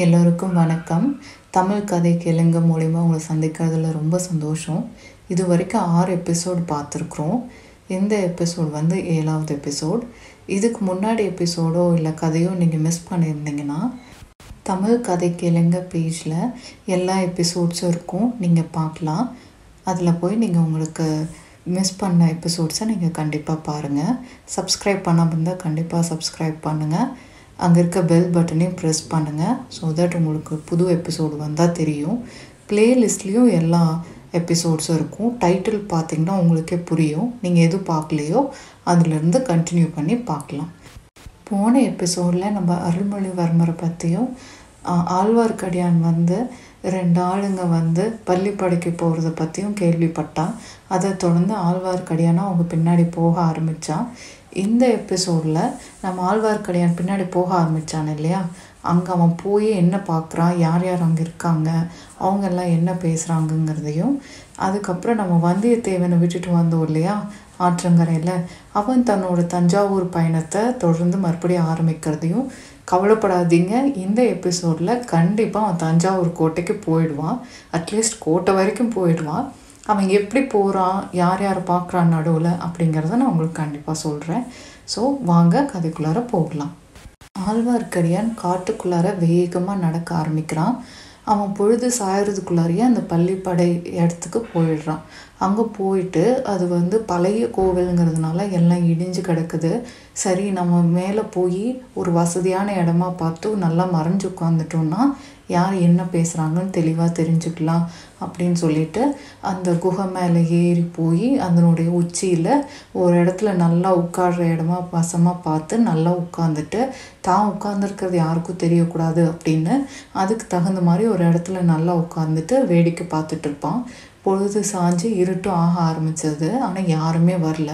எல்லோருக்கும் வணக்கம். தமிழ் கதை கேளுங்க மூலிமா உங்களை சந்திக்கிறதுல ரொம்ப சந்தோஷம். இது வரைக்கும் ஆறு எபிசோட் பார்த்துருக்குறோம். இந்த எபிசோட் வந்து ஏழாவது எபிசோட் இதுக்கு முன்னாடி எபிசோடோ இல்லை கதையோ நீங்கள் மிஸ் பண்ணியிருந்தீங்கன்னா தமிழ் கதை கேளுங்க பேஜில் எல்லா எபிசோட்ஸும் இருக்கும். நீங்கள் பார்க்கலாம். அதில் போய் நீங்கள் உங்களுக்கு மிஸ் பண்ண எபிசோட்ஸை நீங்கள் கண்டிப்பாக பாருங்கள் சப்ஸ்கிரைப் பண்ணாமல் இருந்தால் கண்டிப்பாக சப்ஸ்கிரைப் பண்ணுங்கள் அங்கே இருக்க பெல் பட்டனையும் ப்ரெஸ் பண்ணுங்கள் ஸோ தட் உங்களுக்கு புது எபிசோடு வந்தால் தெரியும். ப்ளேலிஸ்ட்லேயும் எல்லா எபிசோட்ஸும் இருக்கும். டைட்டில் பார்த்தீங்கன்னா உங்களுக்கே புரியும். நீங்கள் எது பார்க்கலையோ அதுலேருந்து கண்டினியூ பண்ணி பார்க்கலாம். போன எபிசோடில் நம்ம அருள்மொழிவர்மரை பற்றியும் ஆழ்வார்க்கடியான் வந்து ரெண்டு ஆளுங்க வந்து பள்ளி படிக்க போகிறத பற்றியும் கேள்விப்பட்டான். அதை தொடர்ந்து ஆழ்வார்க்கடியானா அவங்க பின்னாடி போக ஆரம்பித்தான் இந்த எபிசோடில் நம்ம ஆழ்வார்க்கடியான் பின்னாடி போக ஆரம்பித்தான் இல்லையா? அங்கே அவன் போய் என்ன பார்க்குறான் யார் யார் அங்கே இருக்காங்க? அவங்க எல்லாம் என்ன பேசுகிறாங்கங்கிறதையும் அதுக்கப்புறம் நம்ம வந்தியத்தேவனை விட்டுட்டு வந்தோம் இல்லையா? ஆற்றங்கரையில். அவன் தன்னோட தஞ்சாவூர் பயணத்தை தொடர்ந்து மறுபடியும் ஆரம்பிக்கிறதையும் கவலைப்படாதீங்க. இந்த எபிசோடில் கண்டிப்பாக அவன் தஞ்சாவூர் கோட்டைக்கு போயிடுவான். அட்லீஸ்ட் கோட்டை வரைக்கும் போயிடுவான். அவன் எப்படி போகிறான் யார் யார் பார்க்குறான் நடுவில் அப்படிங்கிறத நான் உங்களுக்கு கண்டிப்பாக சொல்கிறேன் ஸோ வாங்க கதைக்குள்ளார போகலாம். ஆழ்வார்க்கடியான் காட்டுக்குள்ளார வேகமாக நடக்க ஆரம்பிக்கிறான். அவன் பொழுது சாயறதுக்குள்ளாரையே அந்த பள்ளிப்படை இடத்துக்கு போயிடுறான். அங்கே போயிட்டு அது வந்து பழைய கோவிலுங்கிறதுனால எல்லாம் இடிஞ்சு கிடக்குது. சரி நம்ம மேலே போய் ஒரு வசதியான இடமா பார்த்து நல்லா மறைஞ்சு உட்காந்துட்டோம்னா யார் என்ன பேசுகிறாங்கன்னு தெளிவாக தெரிஞ்சுக்கலாம். அப்படின்னு சொல்லிட்டு அந்த குகை மேலே ஏறி போய் அதனுடைய உச்சியில் ஒரு இடத்துல நல்லா உட்காடுற இடமா வசமாக பார்த்து நல்லா உட்காந்துட்டு தான் உட்காந்துருக்கிறது யாருக்கும் தெரியக்கூடாது அப்படின்னு அதுக்கு தகுந்த மாதிரி ஒரு இடத்துல நல்லா உட்காந்துட்டு வேடிக்கை பார்த்துட்ருப்பான் பொழுது சாஞ்சு இருட்டும் ஆக ஆரம்பிச்சது. ஆனால் யாருமே வரல.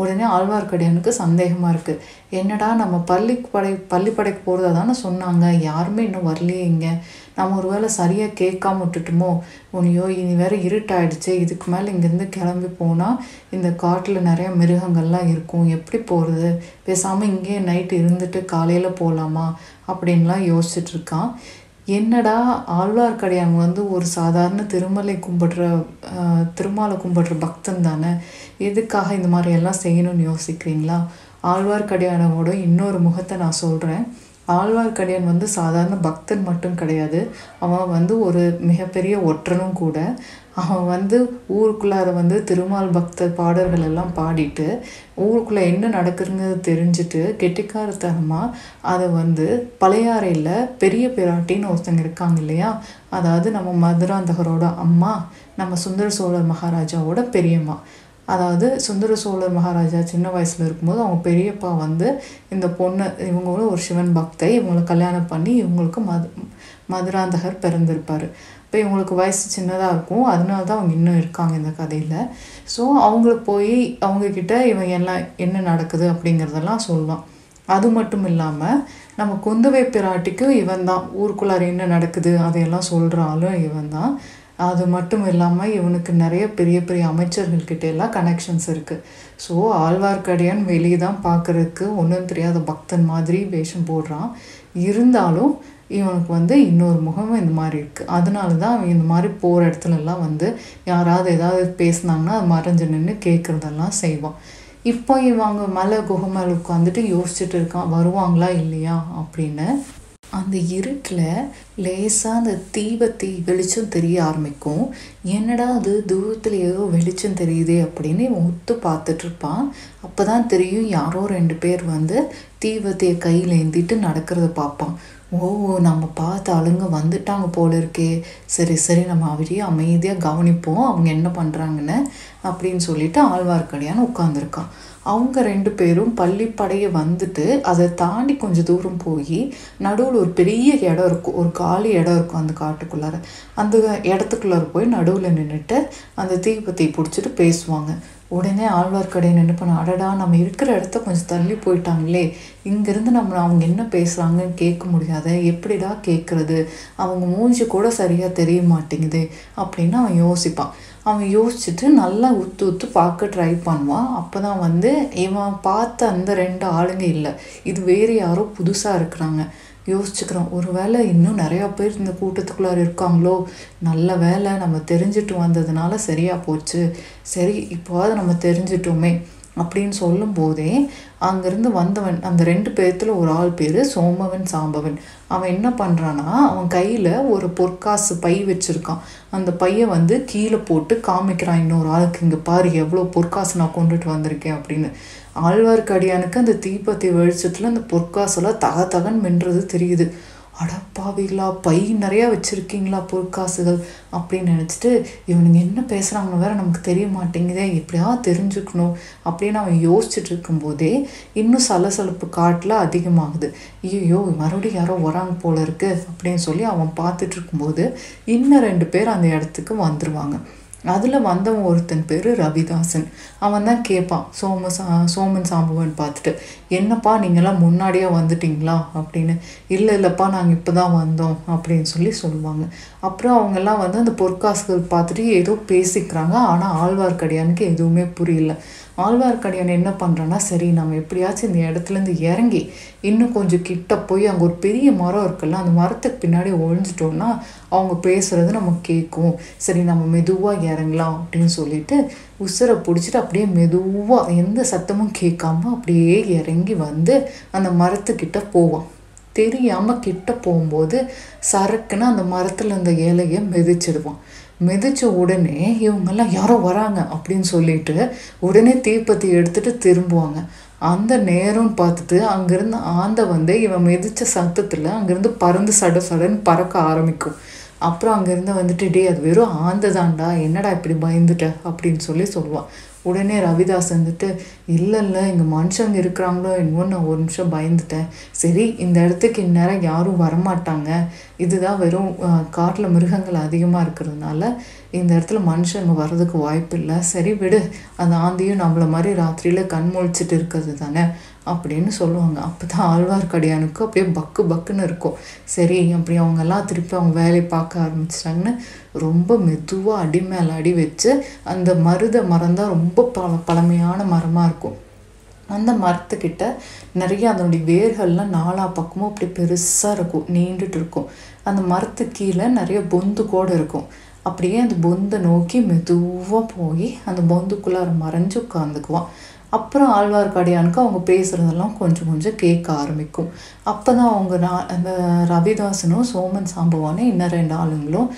உடனே ஆழ்வார்க்கடியானுக்கு சந்தேகமாக இருக்குது என்னடா நம்ம பள்ளி படை பள்ளிப்படைக்கு போகிறதா தானே சொன்னாங்க. யாருமே இன்னும் வரலையே இங்கே. நம்ம ஒரு வேளை சரியாக கேட்காம விட்டுட்டுமோ? உனியோ இனி வேற இருட்டாயிடுச்சு. இதுக்கு மேலே இங்கேருந்து கிளம்பி போனால் இந்த காட்டில் நிறைய மிருகங்கள்லாம் இருக்கும். எப்படி போகிறது பேசாமல் இங்கேயே நைட்டு இருந்துட்டு காலையில் போகலாமா அப்படின்லாம் யோசிச்சுட்ருக்கான் என்னடா ஆழ்வார்க்கடியான் வந்து ஒரு சாதாரண திருமலை கும்பிடுற திருமாலை கும்பிடுற பக்தன் தானே? எதுக்காக இந்த மாதிரி எல்லாம் செய்யணும்னு யோசிக்கிறீங்களா? ஆழ்வார்க்கடியானோட இன்னொரு முகத்தை நான் சொல்கிறேன் ஆழ்வார்க்கடியான் வந்து சாதாரண பக்தன் மட்டும் கிடையாது. அவன் வந்து ஒரு மிகப்பெரிய ஒற்றனும் கூட. அவன் வந்து ஊருக்குள்ளார வந்து திருமால் பக்தர் பாடல்கள் எல்லாம் பாடிட்டு ஊருக்குள்ளே என்ன நடக்குதுங்கிறது தெரிஞ்சுட்டு கெட்டிக்காரத்தனமாக அதை வந்து பழையாறையில் பெரிய பிராட்டின்னு ஒருத்தங்க இருக்காங்க இல்லையா? அதாவது நம்ம மதுராந்தகரோட அம்மா நம்ம சுந்தர சோழர் மகாராஜாவோட பெரியம்மா. அதாவது சுந்தர சோழர் மகாராஜா சின்ன வயசில் இருக்கும்போது அவங்க பெரியப்பா வந்து இந்த பொண்ணு இவங்களும் ஒரு சிவன் பக்தை. இவங்களை கல்யாணம் பண்ணி இவங்களுக்கு மது மதுராந்தகர் பிறந்திருப்பார். இப்போ இவங்களுக்கு வயசு சின்னதாக இருக்கும். அதனால தான் அவங்க இன்னும் இருக்காங்க இந்த கதையில். ஸோ அவங்கள போய் அவங்கக்கிட்ட இவன் எல்லாம் என்ன நடக்குது அப்படிங்கிறதெல்லாம் சொல்லுவான் அது மட்டும் இல்லாமல் நம்ம குந்தவை பிராட்டிக்கும் இவன் தான். ஊருக்குள்ளார என்ன நடக்குது? அதையெல்லாம் சொல்கிற ஆளும் இவன் தான். அது மட்டும் இல்லாமல் இவனுக்கு நிறைய பெரிய பெரிய அமைச்சர்கள்கிட்ட எல்லாம் கனெக்ஷன்ஸ் இருக்குது ஸோ ஆழ்வார்க்கடியான் வெளியே தான் பார்க்குறதுக்கு ஒன்றும் தெரியாத பக்தன் மாதிரி வேஷம் போடுறான். இருந்தாலும் இவனுக்கு வந்து இன்னொரு முகமும் இந்த மாதிரி இருக்குது அதனால தான் அவன் இந்த மாதிரி போகிற இடத்துலலாம் வந்து யாராவது ஏதாவது பேசுனாங்கன்னா அது மறைஞ்சு நின்று கேட்குறதெல்லாம் செய்வான். இப்போ இவங்க மலை குகை மேலே உட்காந்துட்டு யோசிச்சுட்டு இருக்கான். வருவாங்களா இல்லையா அப்படின்னு. அந்த இருட்டில் லேசாக அந்த தீபத்தி வெளிச்சம் தெரிய ஆரம்பிக்கும். என்னடா அது? தூரத்தில் ஏதோ வெளிச்சம் தெரியுதே அப்படின்னு ஒத்து பார்த்துட்ருப்பான் அப்போ தான் தெரியும் யாரோ ரெண்டு பேர் வந்து தீபத்தியை கையில் ஏந்திட்டு நடக்கிறத பார்ப்பான். ஓ நம்ம பார்த்து ஆளுங்க வந்துட்டாங்க போல இருக்கே. சரி சரி நம்ம அவரையே அமைதியாக கவனிப்போம். அவங்க என்ன பண்ணுறாங்கன்னு அப்படின்னு சொல்லிட்டு ஆழ்வார்க்கடியான்னு உட்காந்துருக்கான் அவங்க ரெண்டு பேரும் பள்ளிப்படையை வந்துட்டு அதை தாண்டி கொஞ்சம் தூரம் போய் நடுவில் ஒரு பெரிய இடம் இருக்கும் ஒரு காலி இடம் இருக்கும் அந்த காட்டுக்குள்ளார. அந்த இடத்துக்குள்ளார போய் நடுவில் நின்றுட்டு அந்த தீபத்தை பிடிச்சிட்டு பேசுவாங்க. உடனே ஆழ்வார்க்கடியான் என்ன பண்ண அடடா நம்ம இருக்கிற இடத்த கொஞ்சம் தள்ளி போயிட்டாங்களே. இங்கேருந்து நம்ம அவங்க என்ன பேசுகிறாங்கன்னு கேட்க முடியாத எப்படிடா கேட்குறது அவங்க மூஞ்சி கூட சரியாக தெரிய மாட்டேங்குது அப்படின்னு அவன் யோசிப்பான். அவன் யோசிச்சுட்டு நல்லா உத்து உத்து பார்க்க ட்ரை பண்ணுவான். அப்போ தான் வந்து இவன் பார்த்த அந்த ரெண்டு ஆளுங்க இல்லை. இது வேறு யாரோ புதுசாக இருக்கிறாங்க. யோசிச்சுக்கிறோம் ஒரு வேளை இன்னும் நிறையா பேர் இந்த கூட்டத்துக்குள்ளார இருக்காங்களோ? நல்ல வேலை நம்ம தெரிஞ்சுட்டு வந்ததுனால சரியாக போச்சு. சரி இப்போவாது நம்ம தெரிஞ்சிட்டோமே அப்படின்னு சொல்லும் போதே அங்கேருந்து வந்தவன் அந்த ரெண்டு பேர்த்தில் ஒரு ஆள் பேர் சோமவன் சாம்பவன். அவன் என்ன பண்ணுறான்னா அவன் கையில் ஒரு பொற்காசு பை வச்சுருக்கான். அந்த பையை வந்து கீழே போட்டு காமிக்கிறான் இன்னொரு ஆளுக்கு இங்கே பாரு எவ்வளோ பொற்காசு நான் கொண்டுட்டு வந்திருக்கேன் அப்படின்னு. ஆழ்வார்க்கடியானுக்கு அந்த தீபத்தி வெளிச்சத்தில் அந்த பொற்காசெல்லாம் தக தகன் மின்றது தெரியுது. அடப்பாவிகளா பை நிறையா வச்சுருக்கீங்களா பொற்காசுகள்? அப்படின்னு நினச்சிட்டு இவனுங்க என்ன பேசுகிறாங்கன்னு வேற நமக்கு தெரிய மாட்டேங்குதே எப்படியா தெரிஞ்சுக்கணும் அப்படின்னு அவன் யோசிச்சுட்டு இருக்கும்போதே இன்னும் சலசலப்பு காட்டில் அதிகமாகுது. ஐயோ மறுபடியும் யாரோ வராங்க போல இருக்கு அப்படின்னு சொல்லி அவன் பார்த்துட்டு இருக்கும்போது இன்னும் ரெண்டு பேர் அந்த இடத்துக்கு வந்துடுவாங்க அதில் வந்தவன் ஒருத்தன் பேர் ரவிதாசன். அவன் தான் கேட்பான் சோம சா சோமன் சாம்பவன் பார்த்துட்டு. என்னப்பா நீங்களாம் முன்னாடியே வந்துட்டிங்களா அப்படின்னு? இல்லை இல்லைப்பா நாங்கள் இப்போ தான் வந்தோம் அப்படின்னு சொல்லி சொல்லுவாங்க. அப்புறம் அவங்கெல்லாம் வந்து அந்த பொற்காசுகள் பார்த்துட்டு ஏதோ பேசிக்கிறாங்க. ஆனால் ஆழ்வார்க்கடியானுக்கு எதுவுமே புரியல. ஆழ்வார்க்கடியான் என்ன பண்ணுறான்னா சரி நம்ம எப்படியாச்சும் இந்த இடத்துலேருந்து இறங்கி இன்னும் கொஞ்சம் கிட்ட போய் அங்கே ஒரு பெரிய மரம் இருக்குல்ல அந்த மரத்துக்கு பின்னாடி ஒழிஞ்சிட்டோம்னா அவங்க பேசுகிறது நம்ம கேட்கும். சரி நம்ம மெதுவாக இறங்கலாம் அப்படின்னு சொல்லிட்டு உசுரை பிடிச்சிட்டு அப்படியே மெதுவாக எந்த சத்தமும் கேட்காம அப்படியே இறங்கி வந்து அந்த மரத்துக்கிட்ட போவான். தெரியாமல் கிட்ட போகும்போது சரக்குன்னு அந்த மரத்தில் அந்த இலையை மிதிச்சிடுவான். மிதித்த உடனே இவங்கெல்லாம் யாரோ வராங்க அப்படின்னு சொல்லிட்டு உடனே தீப்பத்தி எடுத்துட்டு திரும்புவாங்க. அந்த நேரம் பார்த்துட்டு அங்கேருந்து ஆந்தை வந்து இவன் மிதித்த சத்தத்தில் அங்கேருந்து பறந்து சட சடன்னு பறக்க ஆரம்பிக்கும். அப்புறம் அங்கேருந்து வந்துட்டு டே அது வெறும் ஆந்தை தான்டா என்னடா இப்படி பயந்துட்ட? அப்படின்னு சொல்லி சொல்லுவான். உடனே ரவிதாஸ் வந்துட்டு இல்லை இல்லை இங்கே மனுஷங்க இருக்கிறாங்களோ என்னவோ நான் ஒரு நிமிஷம் பயந்துட்டேன். சரி இந்த இடத்துக்கு இந்நேரம் யாரும் வரமாட்டாங்க. இதுதான் வெறும் காட்டில் மிருகங்கள் அதிகமாக இருக்கிறதுனால இந்த இடத்துல மனுஷங்க வர்றதுக்கு வாய்ப்பு இல்லை சரி விடு. அந்த ஆந்தியும் நம்மள மாதிரி ராத்திரியில் கண் முழிச்சிட்டு இருக்கிறது தானே? அப்படின்னு சொல்லுவாங்க. அப்போ தான் ஆழ்வார்க்கடியானுக்கு அப்படியே பக்கு பக்குன்னு இருக்கும். சரி அப்படி அவங்கெல்லாம் திருப்பி அவங்க வேலையை பார்க்க ஆரம்பிச்சிட்டாங்கன்னு ரொம்ப மெதுவாக அடி மேலே அடி வச்சு அந்த மருத மரம் தான் ரொம்ப பழ பழமையான மரமாக இருக்கும். அந்த மரத்துக்கிட்ட நிறைய அதனுடைய வேர்கள்லாம் நாலா பக்கமும் அப்படி பெருசாக இருக்கும் நீண்டுட்டு இருக்கும். அந்த மரத்து கீழே நிறைய பொந்து கூட இருக்கும். அப்படியே அந்த பொந்தை நோக்கி மெதுவாக போய் அந்த பொந்துக்குள்ளார மறைஞ்சு உட்காந்துக்குவான் அப்புறம் ஆழ்வார்க்கடியானுக்கு அவங்க பேசுகிறதெல்லாம் கொஞ்சம் கொஞ்சம் கேட்க ஆரம்பிக்கும். அப்போ தான் அவங்க நான் அந்த ரவிதாசனும் சோமன் சாம்பவானும் இன்னும் ரெண்டு ஆளுங்களும்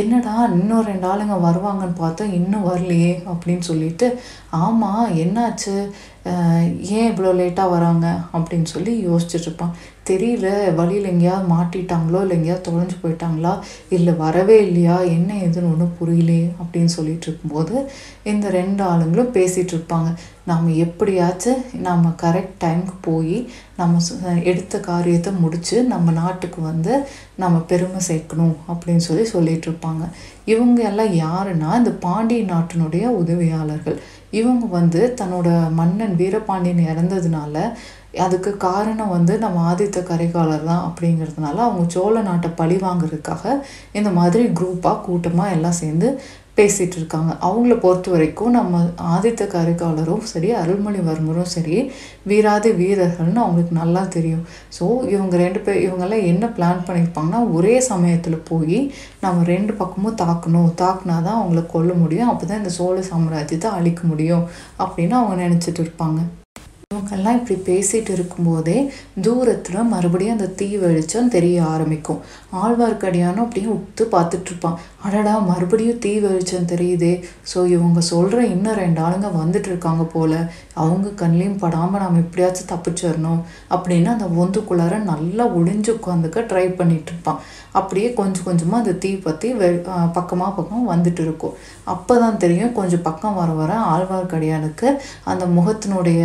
என்னடா இன்னும் ரெண்டு ஆளுங்க வருவாங்கன்னு பார்த்தா இன்னும் வரலையே அப்படின்னு சொல்லிட்டு ஆமாம் என்னாச்சு? ஏன் இவ்வளோ லேட்டாக வராங்க? அப்படின்னு சொல்லி யோசிச்சுட்ருப்பான் தெரியல வழியில் எங்கேயாவது மாட்டிட்டாங்களோ இல்லை எங்கேயாவது தொலைஞ்சு போயிட்டாங்களா இல்லை வரவே இல்லையா என்ன ஏதுன்னு ஒன்றும் புரியலையே அப்படின்னு சொல்லிட்டு இருக்கும்போது இந்த ரெண்டு ஆளுங்களும் பேசிகிட்டு இருப்பாங்க. நம்ம எப்படியாச்சும் நம்ம கரெக்ட் டைமுக்கு போய் நம்ம எடுத்த காரியத்தை முடித்து நம்ம நாட்டுக்கு வந்து நம்ம பெருமை சேர்க்கணும் அப்படின்னு சொல்லி சொல்லிகிட்டு இருப்பாங்க. இவங்க எல்லாம் யாருன்னா இந்த பாண்டிய நாட்டினுடைய உதவியாளர்கள். இவங்க வந்து தன்னோட மன்னன் வீரபாண்டியன் இறந்ததுனால அதுக்கு காரணம் வந்து நம்ம ஆதித்த கரிகாலர் தான் அப்படிங்கிறதுனால அவங்க சோழ நாட்டை பழி வாங்குறதுக்காக இந்த மாதிரி குரூப்பாக கூட்டமாக எல்லாம் சேர்ந்து பேசிகிட்டு இருக்காங்க. அவங்கள பொறுத்த வரைக்கும் நம்ம ஆதித்த கரிகாலரும் சரி அருள்மொழிவர்மரும் சரி வீராதி வீரர்கள்னு அவங்களுக்கு நல்லா தெரியும். ஸோ இவங்க ரெண்டு பேர் இவங்கெல்லாம் என்ன பிளான் பண்ணியிருப்பாங்கன்னா ஒரே சமயத்தில் போய் நம்ம ரெண்டு பக்கமும் தாக்கணும். தாக்குனா தான் அவங்கள கொல்ல முடியும். அப்போ தான் இந்த சோழ சாம்ராஜ்யத்தை அழிக்க முடியும் அப்படின்னு அவங்க நினச்சிட்டு இருப்பாங்க. இவங்கெல்லாம் இப்படி பேசிட்டு இருக்கும்போதே தூரத்தில் மறுபடியும் அந்த தீ வெளிச்சம் தெரிய ஆரம்பிக்கும். ஆழ்வார்க்கடியானும் அப்படியே உத்து பார்த்துட்டு இருப்பான். அடடா மறுபடியும் தீ வெளிச்சம் தெரியுதே. ஸோ இவங்க சொல்கிற இன்னும் ரெண்டு ஆளுங்க வந்துட்டு இருக்காங்க போல. அவங்க கண்லேயும் படாமல் நாம் எப்படியாச்சும் தப்பிச்சிடணும் அப்படின்னு அந்த ஒந்துக்குள்ளார நல்லா ஒளிஞ்சு உட்காந்துக்க ட்ரை பண்ணிட்டு இருப்பான். அப்படியே கொஞ்சம் கொஞ்சமாக அந்த தீ பற்றி வெ பக்கமாக பக்கம் வந்துட்டு இருக்கும். அப்போ தான் தெரியும் கொஞ்சம் பக்கம் வர வர ஆழ்வார்க்கடியானுக்கு அந்த முகத்தினுடைய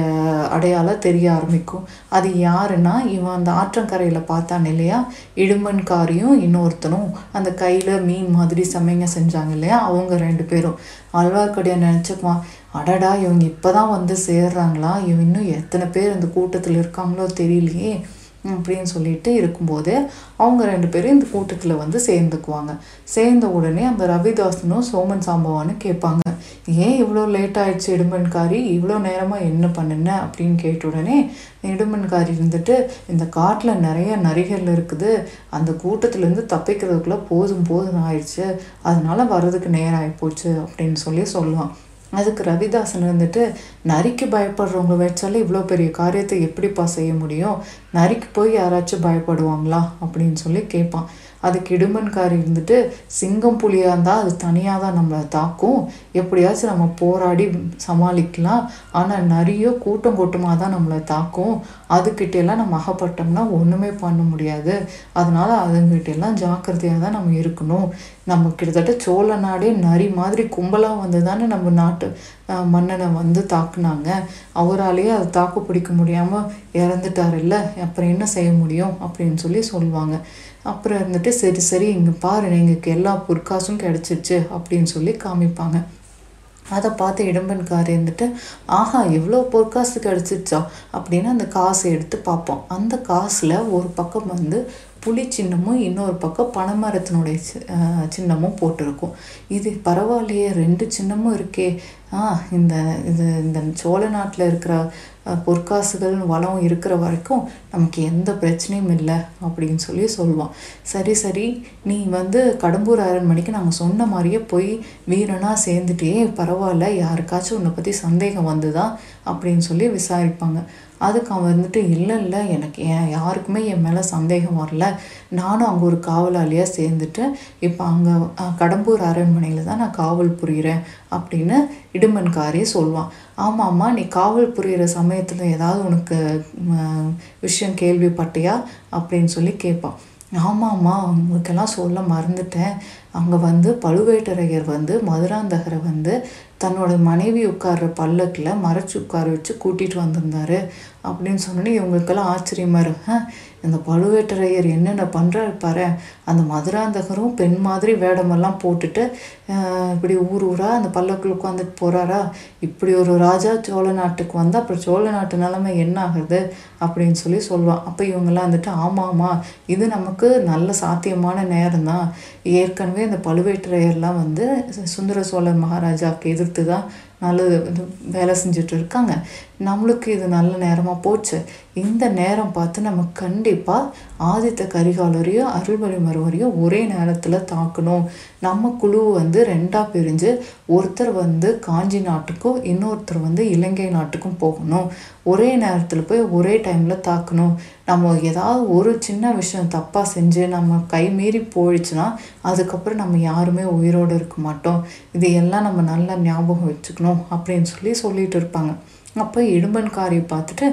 அடையாளம் தெரிய ஆரம்பிக்கும். அது யாருன்னா இவன் அந்த ஆற்றங்கரையில் பார்த்தான் இல்லையா? இடுமன்காரியும் இன்னொருத்தனும் அந்த கையில் மீன் மாதிரி சமைங்க செஞ்சாங்க இல்லையா? அவங்க ரெண்டு பேரும். ஆழ்வார்க்கடியான் நினச்சிக்குவான் அடடா இவங்க இப்போ தான் வந்து சேர்றாங்களா? இவன் இன்னும் எத்தனை பேர் இந்த கூட்டத்தில் இருக்காங்களோ தெரியலையே. அப்படின்னு சொல்லிட்டு இருக்கும்போது அவங்க ரெண்டு பேரும் இந்த கூட்டத்தில் வந்து சேர்ந்துக்குவாங்க. சேர்ந்த உடனே அந்த ரவிதாசனும் சோமன் சாம்பவானும் கேட்பாங்க ஏன் இவ்வளோ லேட் ஆயிடுச்சு இடுமன்காரி இவ்வளோ நேரமாக என்ன பண்ணுன? அப்படின்னு கேட்ட உடனே இடும்பன்காரி இருந்துட்டு இந்த காட்டில் நிறைய நரிகள் இருக்குது. அந்த கூட்டத்துலேருந்து தப்பிக்கிறதுக்குள்ளே போதும் போதும் ஆயிடுச்சு. அதனால வர்றதுக்கு நேரம் ஆகிப்போச்சு அப்படின்னு சொல்லி சொல்லுவான். அதுக்கு ரவிதாசன் வந்துட்டு நரிக்கு பயப்படுறவங்க வச்சாலே இவ்வளோ பெரிய காரியத்தை எப்படிப்பா செய்ய முடியும்? நரிக்கு போய் யாராச்சும் பயப்படுவாங்களா? அப்படின்னு சொல்லி கேட்பான் அதுக்கு இடுமன்காரி இருந்துட்டு சிங்கம் புலியாக இருந்தால் அது தனியாக தான் நம்மளை தாக்கும். எப்படியாச்சும் நம்ம போராடி சமாளிக்கலாம். ஆனால் நிறைய கூட்டம் கூட்டமாக தான் நம்மளை தாக்கும். அதுக்கிட்டெல்லாம் நம்ம அகப்பட்டோம்னா ஒன்றுமே பண்ண முடியாது. அதனால் அதுங்கிட்டெல்லாம் ஜாக்கிரதையாக தான் நம்ம இருக்கணும். நம்ம கிட்டத்தட்ட சோழ நாடே நரி மாதிரி கும்பலாக வந்து தானே நம்ம நாட்டு மன்னனை வந்து தாக்குனாங்க. அவராலேயே அதை தாக்கு பிடிக்க முடியாமல் இறந்துட்டார் இல்லை அப்புறம் என்ன செய்ய முடியும்? அப்படின்னு சொல்லி சொல்லுவாங்க. அப்புறம் இருந்துட்டு சரி சரி இங்கே பாரு எங்களுக்கு எல்லா பொற்காசும் கிடச்சிருச்சு அப்படின்னு சொல்லி காமிப்பாங்க. அதை பார்த்து இடம்பன்கார் இருந்துட்டு ஆஹா எவ்வளோ பொற்காசு கிடச்சிருச்சா? அப்படின்னு அந்த காசை எடுத்து பார்ப்போம். அந்த காசில் ஒரு பக்கம் வந்து புலி சின்னமும் இன்னொரு பக்கம் பனைமரத்தினுடைய சின்னமும் போட்டிருக்கும். இது பரவாயில்லையே ரெண்டு சின்னமும் இருக்கே. ஆ இந்த இது இந்த சோழ நாட்டில் இருக்கிற பொற்காசுகள் வளம் இருக்கிற வரைக்கும் நமக்கு எந்த பிரச்சனையும் இல்லை அப்படின்னு சொல்லி சொல்லுவான் சரி சரி நீ வந்து கடம்பூர் அரண்மனைக்கு நாங்கள் சொன்ன மாதிரியே போய் வீரனாக சேர்ந்துட்டே பரவாயில்ல யாருக்காச்சும் உன்னை பற்றி சந்தேகம் வந்துதா அப்படின்னு சொல்லி விசாரிப்பாங்க. அதுக்கு அவன் வந்துட்டு இல்லை இல்லை எனக்கு ஏன் யாருக்குமே என் மேலே சந்தேகம் வரல. நானும் அங்கே ஒரு காவலாளியாக சேர்ந்துட்டு இப்போ அங்கே கடம்பூர் அரண்மனையில் தான் நான் காவல் புரிகிறேன் அப்படின்னு இடுமன்காரே சொல்லுவான். ஆமாம்மா நீ காவல் புரிகிற சமயத்தில் ஏதாவது உனக்கு விஷயம் கேள்விப்பட்டியா? அப்படின்னு சொல்லி கேட்பான். ஆமாம்மா அவங்களுக்கெல்லாம் சொல்ல மறந்துட்டேன். அங்கே வந்து பழுவேட்டரையர் வந்து மதுராந்தகரை வந்து தன்னோட மனைவி உட்கார்ற பல்லக்கில் மறைச்சி உட்கார வச்சு கூட்டிகிட்டு வந்திருந்தாரு. அப்படின்னு சொன்னோன்னே இவங்களுக்கெல்லாம் ஆச்சரியமாக இருக்கும் இந்த பழுவேட்டரையர் என்னென்ன பண்ணுறாரு பாரு அந்த மதுராந்தகரும் பெண் மாதிரி வேடமெல்லாம் போட்டுட்டு இப்படி ஊர் ஊராக அந்த பல்லக்கில் உட்காந்துட்டு போகிறாரா இப்படி ஒரு ராஜா சோழ நாட்டுக்கு வந்தால் அப்புறம் சோழ நாட்டு நிலைமை என்ன ஆகுது அப்படின்னு சொல்லி சொல்லுவான் அப்போ இவங்கெல்லாம் வந்துட்டு ஆமாம்மா இது நமக்கு நல்ல சாத்தியமான நேரம் தான் ஏற்கனவே இந்த பழுவேட்டரையர்லாம் வந்து சுந்தர சோழர் மகாராஜாவுக்கு எதிர்த்து தான் நல்லது இது வேலை செஞ்சுட்டு இருக்காங்க நம்மளுக்கு இது நல்ல நேரமாக போச்சு. இந்த நேரம் பார்த்து நம்ம கண்டிப்பாக ஆதித்த கரிகாலரையும் அருள்மொழிமருவரையும் ஒரே நேரத்தில் தாக்கணும். நம்ம குழு வந்து ரெண்டாக பிரிஞ்சு ஒருத்தர் வந்து காஞ்சி நாட்டுக்கும் இன்னொருத்தர் வந்து இலங்கை நாட்டுக்கும் போகணும். ஒரே நேரத்தில் போய் ஒரே டைமில் தாக்கணும். நம்ம ஏதாவது ஒரு சின்ன விஷயம் தப்பாக செஞ்சு நம்ம கை மீறி போயிடுச்சுன்னா அதுக்கப்புறம் நம்ம யாருமே உயிரோடு இருக்க மாட்டோம். இது எல்லாம் நம்ம நல்லா ஞாபகம் வச்சுக்கணும் அப்படின்னு சொல்லி சொல்லிட்டு இருப்பாங்க. அப்போ இடும்பன்காரியை பார்த்துட்டு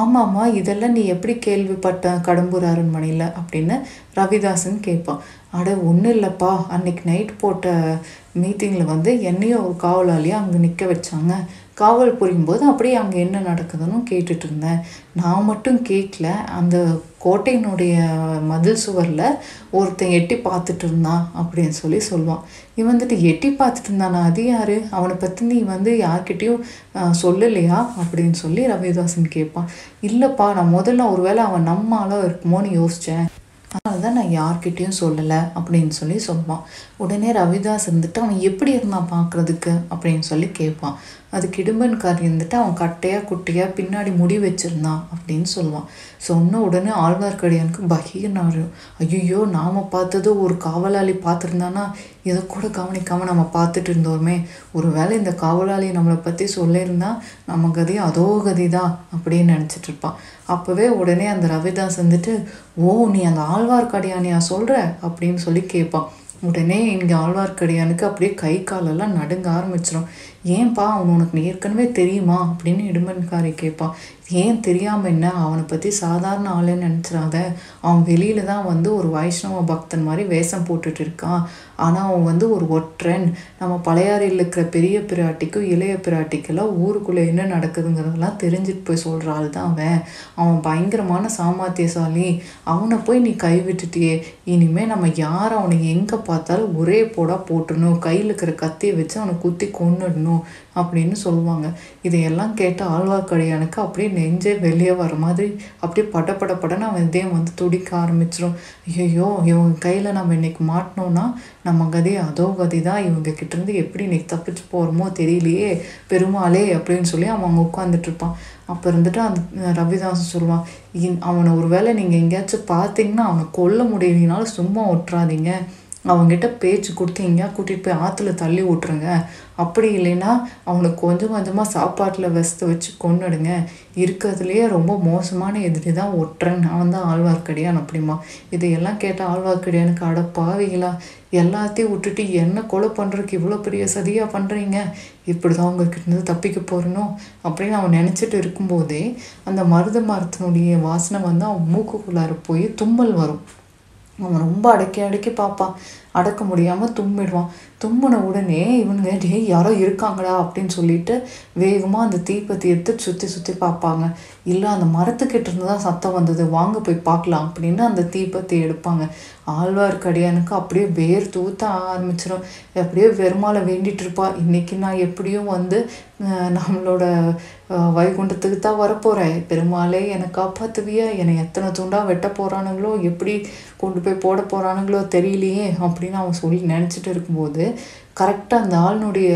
ஆமாம்மா இதெல்லாம் நீ எப்படி கேள்விப்பட்ட கடம்பூர் அரண்மனையில்? அப்படின்னு ரவிதாசன் கேட்பான். அட ஒன்றும் இல்லைப்பா. அன்னைக்கு நைட் போட்ட மீட்டிங்கில் வந்து என்னையும் ஒரு காவலாளியாக அங்கே நிற்க வச்சாங்க. காவல் புரியும் போது அப்படியே அங்கே என்ன நடக்குதுன்னு கேட்டுட்டு இருந்தேன் நான் மட்டும் கேட்கல. அந்த கோட்டையினுடைய மதில் சுவரில் ஒருத்தன் எட்டி பார்த்துட்டு இருந்தான் அப்படின்னு சொல்லி சொல்லுவான். இவன் வந்துட்டு எட்டி பார்த்துட்டு இருந்தானா அது யார்? அவனை பற்றி நீ வந்து யார்கிட்டேயும் சொல்லலையா? அப்படின்னு சொல்லி ரவிதாசன் கேட்பான். இல்லைப்பா நான் முதல்ல ஒருவேளை அவன் நம்மால இருக்குமோன்னு யோசித்தேன் அதனால தான் நான் யார்கிட்டேயும் சொல்லலை அப்படின்னு சொல்லி சொல்லுவான். உடனே ரவிதாஸ் இருந்துட்டு அவன் எப்படி இருந்தான் பார்க்குறதுக்கு அப்படின்னு சொல்லி கேட்பான். அது கிடும்பன்கார் இருந்துட்டு அவன் கட்டையாக குட்டையாக பின்னாடி முடி வச்சுருந்தான் அப்படின்னு சொல்லுவான். சொன்ன உடனே ஆழ்வார்க்கடியானுக்கு பகீர்னாரு ஐயோ நாம் பார்த்ததோ ஒரு காவலாளி பார்த்துருந்தானா? இதை கூட கவனிக்காமல் நம்ம பார்த்துட்டு இருந்தோமே. ஒரு வேளை இந்த காவலாளி நம்மளை பற்றி சொல்லியிருந்தா நம்ம கதி அதோ கதி தான் அப்படின்னு நினச்சிட்டு இருப்பான் அப்போவே உடனே அந்த ரவிதாஸ் வந்துட்டு ஓ நீ அந்த ஆழ்வார்க்கடியானியா சொல்கிற அப்படின்னு சொல்லி கேட்பான் உடனே இங்கே ஆழ்வார்க்கடியானுக்கு அப்படியே கை காலெல்லாம் நடுங்க ஆரம்பிச்சிடும் ஏன்பா அவன் உனக்கு ஏற்கனவே தெரியுமா? அப்படின்னு இடுமன்காரி கேட்பான் ஏன் தெரியாமல் என்ன? அவனை பற்றி சாதாரண ஆளுன்னு நினச்சிடாத அவன் வெளியில் தான் வந்து ஒரு வைஷ்ணவ பக்தன் மாதிரி வேஷம் போட்டுட்டு இருக்கான். ஆனால் அவன் வந்து ஒரு ஒற்றன். நம்ம பழையாறையில் இருக்கிற பெரிய பிராட்டிக்கும் இளைய பிராட்டிக்கெல்லாம் ஊருக்குள்ளே என்ன நடக்குதுங்கிறதெல்லாம் தெரிஞ்சுட்டு போய் சொல்கிற ஆள் தான் அவன். அவன் பயங்கரமான சாமர்த்தியசாலி. அவனை போய் நீ கைவிட்டுட்டியே. இனிமேல் நம்ம யார் அவனை எங்கே பார்த்தாலும் ஒரே போடா போட்டுடணும். கையில் இருக்கிற கத்தியை வச்சு அவனை குத்தி கொன்னுடணும் அப்படின்னு சொல்லுவாங்க. இதையெல்லாம் கேட்ட ஆழ்வார்க்கடியானுக்கு அப்படியே நெஞ்சே வெளியே வர மாதிரி அப்படியே பட பட படன்னு அவன் இதயம் வந்து துடிக்க ஆரம்பிச்சிடும் ஐயோ இவங்க கையில் நம்ம இன்னைக்கு மாட்டினோன்னா நம்ம கதி அதோ கதி தான் இவங்க கிட்டேருந்து எப்படி இன்னைக்கு தப்பிச்சு போகிறோமோ தெரியலையே பெருமாளே அப்படின்னு சொல்லி அவன் அவங்க உட்காந்துட்டு இருப்பான். அப்போ இருந்துட்டு அந்த ரவிதாசன் சொல்லுவான் இன் அவனை ஒரு வேளை நீங்கள் எங்கேயாச்சும் பார்த்தீங்கன்னா அவனை கொல்ல முடியலனாலும் சும்மா விட்டுறாதீங்க அவங்ககிட்ட பேச்சு கொடுத்து எங்கேயா கூட்டிகிட்டு போய் ஆற்றுல தள்ளி விட்ருங்க அப்படி இல்லைன்னா அவனுக்கு கொஞ்சம் கொஞ்சமாக சாப்பாட்டில் வெஸ்த வச்சு கொண்டுடுங்க இருக்கிறதுலையே ரொம்ப மோசமான எதிரி தான் ஒட்டுறேன் அவன் தான் ஆழ்வார்க்கடியான் அப்படிமா இதையெல்லாம் கேட்ட ஆழ்வார்க்கடியானுக்கு அட பாவிகளா எல்லாத்தையும் விட்டுட்டு என்ன கொலை பண்ணுறதுக்கு இவ்வளோ பெரிய சதியாக பண்ணுறீங்க இப்படி தான் உங்ககிட்ட இருந்து தப்பிக்க போகிறணும் அப்படின்னு அவன் நினச்சிட்டு இருக்கும்போதே அந்த மருத மரத்தினுடைய வாசனை வந்து அவன் மூக்குக்குள்ளார போய் தும்மல் வரும். அவன் ரொம்ப அடக்கி அடக்கி பார்ப்பான். அடக்க முடியாமல் தும்மிடுவான். தும்மின உடனே இவனுங்க டே யாரோ இருக்காங்களா அப்படின்னு சொல்லிட்டு வேகமாக அந்த தீப்பத்தி எடுத்து சுற்றி சுற்றி பார்ப்பாங்க. இல்லை அந்த மரத்துக்கிட்ட இருந்து தான் சத்தம் வந்தது. வாங்க போய் பார்க்கலாம் அப்படின்னு அந்த தீப்பத்தி எடுப்பாங்க. ஆழ்வார்க்கடியானுக்கு அப்படியே வேர் தூத்த ஆரம்பிச்சிடும் அப்படியே பெருமாளை வேண்டிகிட்டு இருப்பா. இன்னைக்கு நான் எப்படியும் வந்து நம்மளோட வைகுண்டத்துக்கு தான் வரப்போகிறேன் பெருமாளே என்னை காப்பாற்றுவியா என்னை எத்தனை துண்டாக வெட்ட போகிறானுங்களோ எப்படி கொண்டு போய் போட போகிறானுங்களோ தெரியலையே அப்படின்னு அவன் சொல்லி நினச்சிட்டு இருக்கும்போது கரெக்டாக அந்த ஆளுனுடைய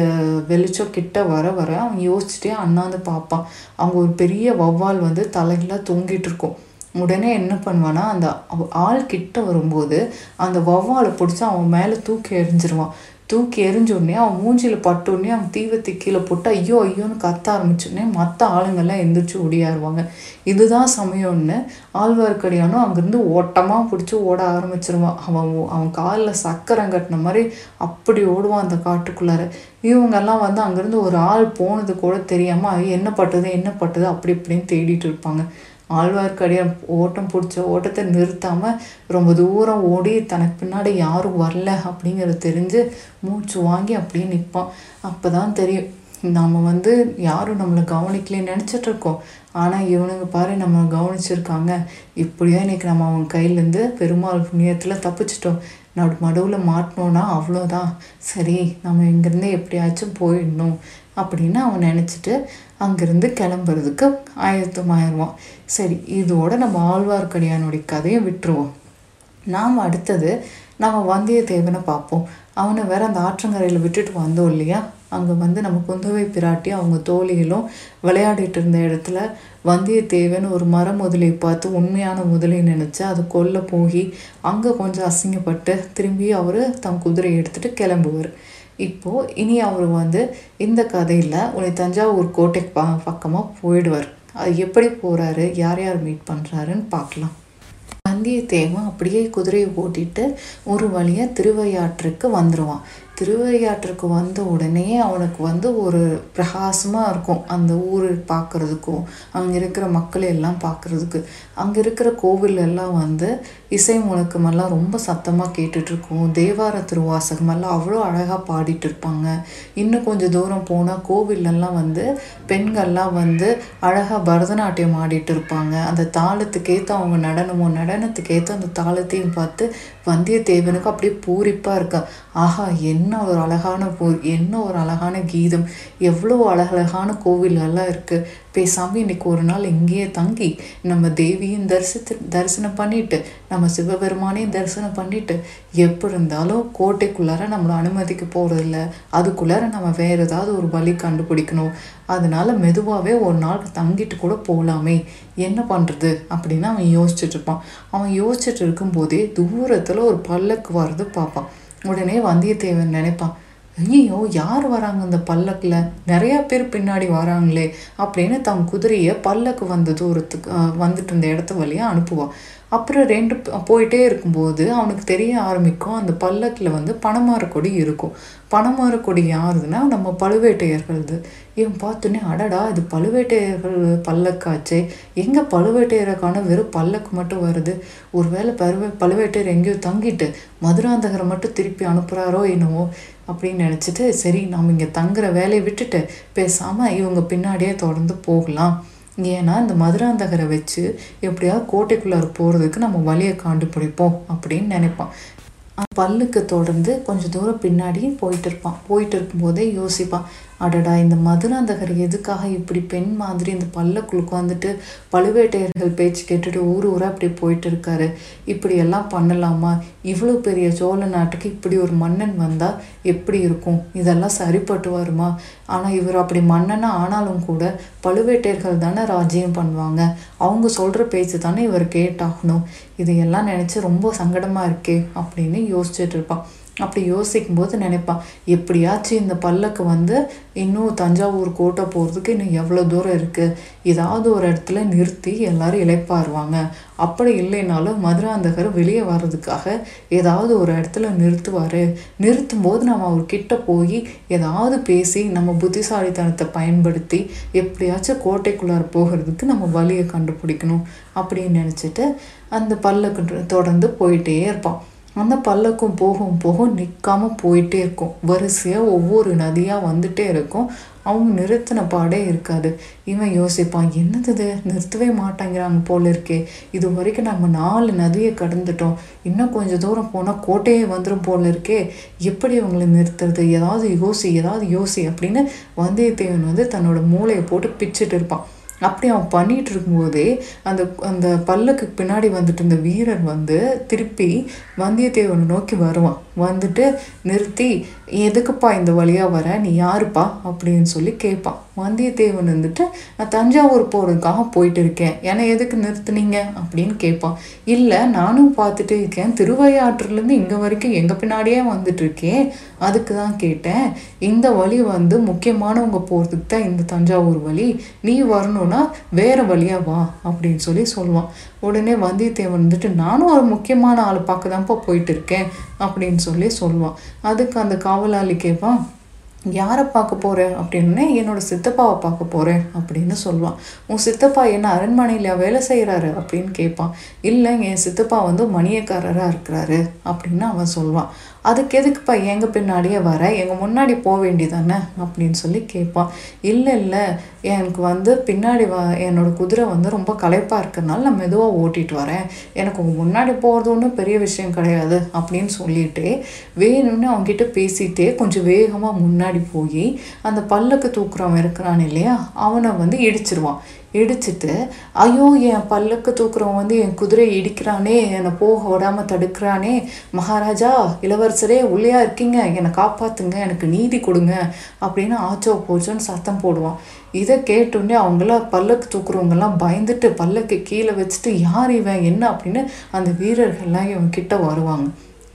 வெளிச்சம் கிட்ட வர வர அவன் யோசிச்சுட்டே அண்ணாந்து பார்ப்பான். அவங்க ஒரு பெரிய வௌவால் வந்து தலைகளாக தூங்கிட்டு இருக்கும். உடனே என்ன பண்ணுவான்னா அந்த ஆள் கிட்ட வரும்போது அந்த வௌவாலை பிடிச்சி அவன் மேலே தூக்கி எறிஞ்சிருவான். தூக்கி எரிஞ்சோடனே அவன் மூஞ்சியில் பட்டுடனே அவன் தீவத்தை கீழே போட்டு ஐயோ ஐயோன்னு கத்த ஆரம்பிச்சோடனே மற்ற ஆளுங்கள்லாம் எந்திரிச்சு ஓடியாருவாங்க இதுதான் சமயம்னு ஆழ்வார்க்கடியானும் அங்கேருந்து ஓட்டமாக பிடிச்சி ஓட ஆரம்பிச்சிருவான். அவன் அவன் காலில் சக்கரம் கட்டின மாதிரி அப்படி ஓடுவான் அந்த காட்டுக்குள்ளார. இவங்கெல்லாம் வந்து அங்கேருந்து ஒரு ஆள் போனது கூட தெரியாமல் என்ன பட்டது என்ன பட்டது? அப்படி இப்படின்னு தேடிட்டு இருப்பாங்க. ஆழ்வார்க்கடியான் ஓட்டம் பிடிச்ச ஓட்டத்தை நிறுத்தாமல் ரொம்ப தூரம் ஓடி தனக்கு பின்னாடி யாரும் வரல அப்படிங்கிறத தெரிஞ்சு மூச்சு வாங்கி அப்படியே நிற்பான் அப்போ தான் தெரியும். நம்ம வந்து யாரும் நம்மளை கவனிக்கலன்னு நினச்சிட்ருக்கோம் ஆனால் இவனுங்க பாரு நம்ம கவனிச்சிருக்காங்க. இப்படியே இன்னைக்கு நம்ம அவன் கையிலேருந்து பெருமாள் புண்ணியத்தில் தப்பிச்சிட்டோம். நடு மடுவில் மாட்டினோன்னா அவ்வளோதான் சரி நம்ம இங்கேருந்து எப்படியாச்சும் போயிடணும் அப்படின்னு அவன் நினச்சிட்டு அங்கேருந்து கிளம்புறதுக்கு ஆயத்தமாயிருவான் சரி இதோட நம்ம ஆழ்வார்க்கடியானுடைய கதையை விட்டுருவோம். நாம் அடுத்தது நம்ம வந்தியத்தேவனை பார்ப்போம். அவனை வேற அந்த ஆற்றங்கரையில் விட்டுட்டு வந்தோம் இல்லையா? அங்கே வந்து நம்ம குந்தவை பிராட்டி அவங்க தோழிகளும் விளையாடிட்டு இருந்த இடத்துல வந்தியத்தேவன் ஒரு மர முதலை பார்த்து உண்மையான முதலை நினச்சி அது கொல்ல போய் அங்கே கொஞ்சம் அசிங்கப்பட்டு திரும்பி அவர் தன் குதிரையை எடுத்துகிட்டு கிளம்புவார். இப்போது இனி அவர் வந்து இந்த கதையில் உன்னை தஞ்சாவூர் கோட்டைக்கு ப பக்கமாக போயிடுவார். அது எப்படி போகிறாரு யார் யார் மீட் பண்ணுறாருன்னு பார்க்கலாம். வந்தியத்தேவன் அப்படியே குதிரையை ஓட்டிட்டு ஒரு வழியாக திருவையாற்றுக்கு வந்துடுவான் திருவையாற்றுக்கு வந்த உடனே அவனுக்கு வந்து ஒரு பிரகாசமாக இருக்கும். அந்த ஊர் பார்க்குறதுக்கும் அங்கே இருக்கிற மக்களை எல்லாம் பார்க்குறதுக்கு. அங்கே இருக்கிற கோவில் எல்லாம் வந்து இசை முழக்கமெல்லாம் ரொம்ப சத்தமாக கேட்டுட்ருக்கும் தேவார திருவாசகமெல்லாம் அவ்வளோ அழகாக பாடிட்டு இருப்பாங்க இன்னும் கொஞ்சம் தூரம் போனால் கோவிலெல்லாம் வந்து பெண்கள்லாம் வந்து அழகாக பரதநாட்டியம் ஆடிட்டு இருப்பாங்க அந்த தாளத்துக்கேற்ற அவங்க நடனமோ நடனத்துக்கேற்ற அந்த தாளத்தையும் பார்த்து வந்தியத்தேவனுக்கு அப்படியே பூரிப்பாக இருக்கா. ஆஹா என்ன ஒரு அழகான போர் என்ன ஒரு அழகான கீதம். எவ்வளோ அழகழகான கோவிலெல்லாம் இருக்குது பேசாமல் இன்னைக்கு ஒரு நாள் இங்கேயே தங்கி நம்ம தேவியும் தரிசித்து தரிசனம் பண்ணிட்டு நம்ம சிவபெருமானையும் தரிசனம் பண்ணிட்டு எப்படி இருந்தாலும் கோட்டைக்குள்ளார நம்மளை அனுமதிக்க போகிறதில்ல அதுக்குள்ளார நம்ம வேறு ஏதாவது ஒரு வழி கண்டுபிடிக்கணும். அதனால மெதுவாகவே ஒரு நாள் தங்கிட்டு கூட போகலாமே என்ன பண்ணுறது அப்படின்னு அவன் யோசிச்சுட்டு இருப்பான். அவன் யோசிச்சுட்டு இருக்கும்போதே தூரத்தில் ஒரு பல்லக்கு வர்றது பார்ப்பான். உடனே வந்தியத்தேவன் நினைப்பான் ஐயோ யார் வராங்க அந்த பல்லக்கில்? நிறையா பேர் பின்னாடி வராங்களே அப்படின்னு தன் குதிரையை பல்லக்கு வந்த தூரத்துக்கு வந்துட்டு இருந்த இடத்த வழியாக அனுப்புவான் அப்புறம் ரெண்டு போயிட்டே இருக்கும்போது அவனுக்கு தெரிய ஆரம்பிக்கும் அந்த பல்லக்கில் வந்து பணமரக்கொடி இருக்கும். பணமரக்கொடி யாருதுன்னா நம்ம பழுவேட்டையர்களது. இவன் பார்த்தோன்னே அடடா இது பழுவேட்டையர்கள் பல்லக்காச்சே. எங்கே பழுவேட்டையரைக்கான வெறும் பல்லக்கு மட்டும் வருது? ஒருவேளை பருவ பழுவேட்டையர் எங்கேயோ தங்கிட்டு மதுராந்தகரை மட்டும் திருப்பி அனுப்புகிறாரோ என்னவோ அப்படின்னு நினச்சிட்டு சரி நம்ம இங்கே தங்குற வேலையை விட்டுட்டு பேசாமல் இவங்க பின்னாடியே தொடர்ந்து போகலாம். ஏன்னா இந்த மதுராந்தகரை வச்சு எப்படியாவது கோட்டைக்குள்ளார போகிறதுக்கு நம்ம வழியை கண்டுபிடிப்போம் அப்படின்னு நினைப்பான். பல்லுக்கு தொடர்ந்து கொஞ்சம் தூரம் பின்னாடி போயிட்டு இருப்பான். போயிட்டு இருக்கும்போதே யோசிப்பான் அடடா இந்த மதுராந்தகர் எதுக்காக இப்படி பெண் மாதிரி இந்த பல்லக்குள் உட்காந்துட்டு பழுவேட்டையர்கள் பேச்சு கேட்டுட்டு ஊர் ஊராக அப்படி போயிட்டு இருக்காரு? இப்படி எல்லாம் பண்ணலாமா? இவ்வளோ பெரிய சோழ நாட்டுக்கு இப்படி ஒரு மன்னன் வந்தால் எப்படி இருக்கும்? இதெல்லாம் சரிப்பட்டு வருமா ஆனால் இவர் அப்படி மன்னனாக ஆனாலும் கூட பழுவேட்டையர்கள் தானே ராஜ்யம் பண்ணுவாங்க. அவங்க சொல்கிற பேச்சு தானே இவர் கேட்டாகணும். இதையெல்லாம் நினச்சி ரொம்ப சங்கடமாக இருக்கே அப்படின்னு யோசிச்சுட்டு இருப்பான். அப்படி யோசிக்கும் போது நினைப்பான் எப்படியாச்சும் இந்த பல்லக்கு வந்து இன்னும் தஞ்சாவூர் கோட்டை போகிறதுக்கு இன்னும் எவ்வளோ தூரம் இருக்குது ஏதாவது ஒரு இடத்துல நிறுத்தி எல்லாரும் இழைப்பாருவாங்க. அப்படி இல்லைனாலும் மதுராந்தகர் வெளியே வர்றதுக்காக ஏதாவது ஒரு இடத்துல நிறுத்துவார். நிறுத்தும் போது நம்ம அவர்கிட்ட போய் ஏதாவது பேசி நம்ம புத்திசாலித்தனத்தை பயன்படுத்தி எப்படியாச்சும் கோட்டைக்குள்ளார போகிறதுக்கு நம்ம வழியை கண்டுபிடிக்கணும். அப்படின்னு நினச்சிட்டு அந்த பல்லக்கு தொடர்ந்து போயிட்டே இருப்பான். அந்த பல்லக்கும் போகும் போகும் நிற்காம போயிட்டே இருக்கும். வரிசையாக ஒவ்வொரு நதியாக வந்துட்டே இருக்கும். அவங்க நிறுத்தின பாடே இருக்காது. இவன் யோசிப்பான் என்னது இது? நிறுத்தவே மாட்டேங்கிறாங்க போல இருக்கே. இது வரைக்கும் நம்ம நாலு நதியை கடந்துட்டோம். இன்னும் கொஞ்சம் தூரம் போனால் கோட்டையே வந்துடும் போல இருக்கே. எப்படி அவங்களை நிறுத்துறது? ஏதாவது யோசி ஏதாவது யோசி அப்படின்னு வந்தியத்தேவன் வந்து தன்னோட மூளையை போட்டு பிச்சுட்டு இருப்பான். அப்படி அவன் பண்ணிட்டு இருக்கும்போதே அந்த அந்த பல்லுக்கு பின்னாடி வந்துட்டு இருந்த வீரர் வந்து திருப்பி வந்தியத்தேவனை நோக்கி வருவான். வந்துட்டு நிறுத்தி எதுக்குப்பா இந்த வழியாக வர? நீ யாருப்பா? அப்படின்னு சொல்லி கேட்பான். வந்தியத்தேவன் வந்துட்டு நான் தஞ்சாவூர் போகிறதுக்காக போயிட்டு இருக்கேன் ஏன்னா எதுக்கு நிறுத்துனீங்க? அப்படின்னு கேட்பான். இல்லை நானும் பார்த்துட்டு இருக்கேன். திருவையாற்றுலேருந்து இங்கே வரைக்கும் எங்கள் பின்னாடியே வந்துட்டுருக்கேன் அதுக்கு தான் கேட்டேன். இந்த வழி வந்து முக்கியமானவங்க போகிறதுக்கு தான் இந்த தஞ்சாவூர் வழி. நீ வரணும்னா வேறு வழியா வா அப்படின்னு சொல்லி சொல்லுவான் உடனே வந்தியத்தேவன் வந்துட்டு நானும் ஒரு முக்கியமான ஆளை பார்க்க தான்ப்பா போயிட்டு இருக்கேன் அப்படின்னு சொல்லி சொல்லுவான் அதுக்கு அந்த காவலாளி கேட்பான் யாரை பார்க்க போகிறேன் அப்படின்னு என்னோட சித்தப்பாவை பார்க்க போறேன் அப்படின்னு சொல்லுவான் உன் சித்தப்பா என்ன அரண்மனையில வேலை செய்கிறாரு அப்படின்னு கேட்பான் இல்லை என் சித்தப்பா வந்து மணியக்காரராக இருக்கிறாரு அப்படின்னு அவன் சொல்லுவான் அதுக்கு எதுக்குப்பா எங்க பின்னாடியே வர? எங்கள் முன்னாடி போக வேண்டியதானே அப்படின்னு சொல்லி கேட்பான் இல்லை இல்லை எனக்கு வந்து பின்னாடி வ என்னோடய குதிரை வந்து ரொம்ப களைப்பாக இருக்கிறதுனால நான் மெதுவாக ஓட்டிகிட்டு வரேன். எனக்கு முன்னாடி போகிறது ஒன்றும் பெரிய விஷயம் கிடையாது அப்படின்னு சொல்லிட்டு வேணும்னு அவங்ககிட்ட பேசிகிட்டே கொஞ்சம் வேகமாக முன்னாடி போய் அந்த பல்லக்கு தூக்குறவன் இருக்கிறான் இல்லையா அவனை வந்து இடிச்சிருவான். இடிச்சிட்டு ஐயோ என் பல்லக்கு தூக்குறவன் வந்து என் குதிரையை இடிக்கிறானே என்னை போக விடாமல் தடுக்கிறானே. மகாராஜா இளவரசரே உள்ளேயா இருக்கீங்க? என்னை காப்பாற்றுங்க எனக்கு நீதி கொடுங்க அப்படின்னு ஆச்சோ போச்சோன்னு சத்தம் போடுவான். இதை கேட்டோடனே அவங்களாம் பல்லக்கு தூக்குறவங்கெல்லாம் பயந்துட்டு பல்லக்கு கீழே வச்சுட்டு யார் இவன்? என்ன? அப்படின்னு அந்த வீரர்கள்லாம் இவங்க கிட்ட வருவாங்க.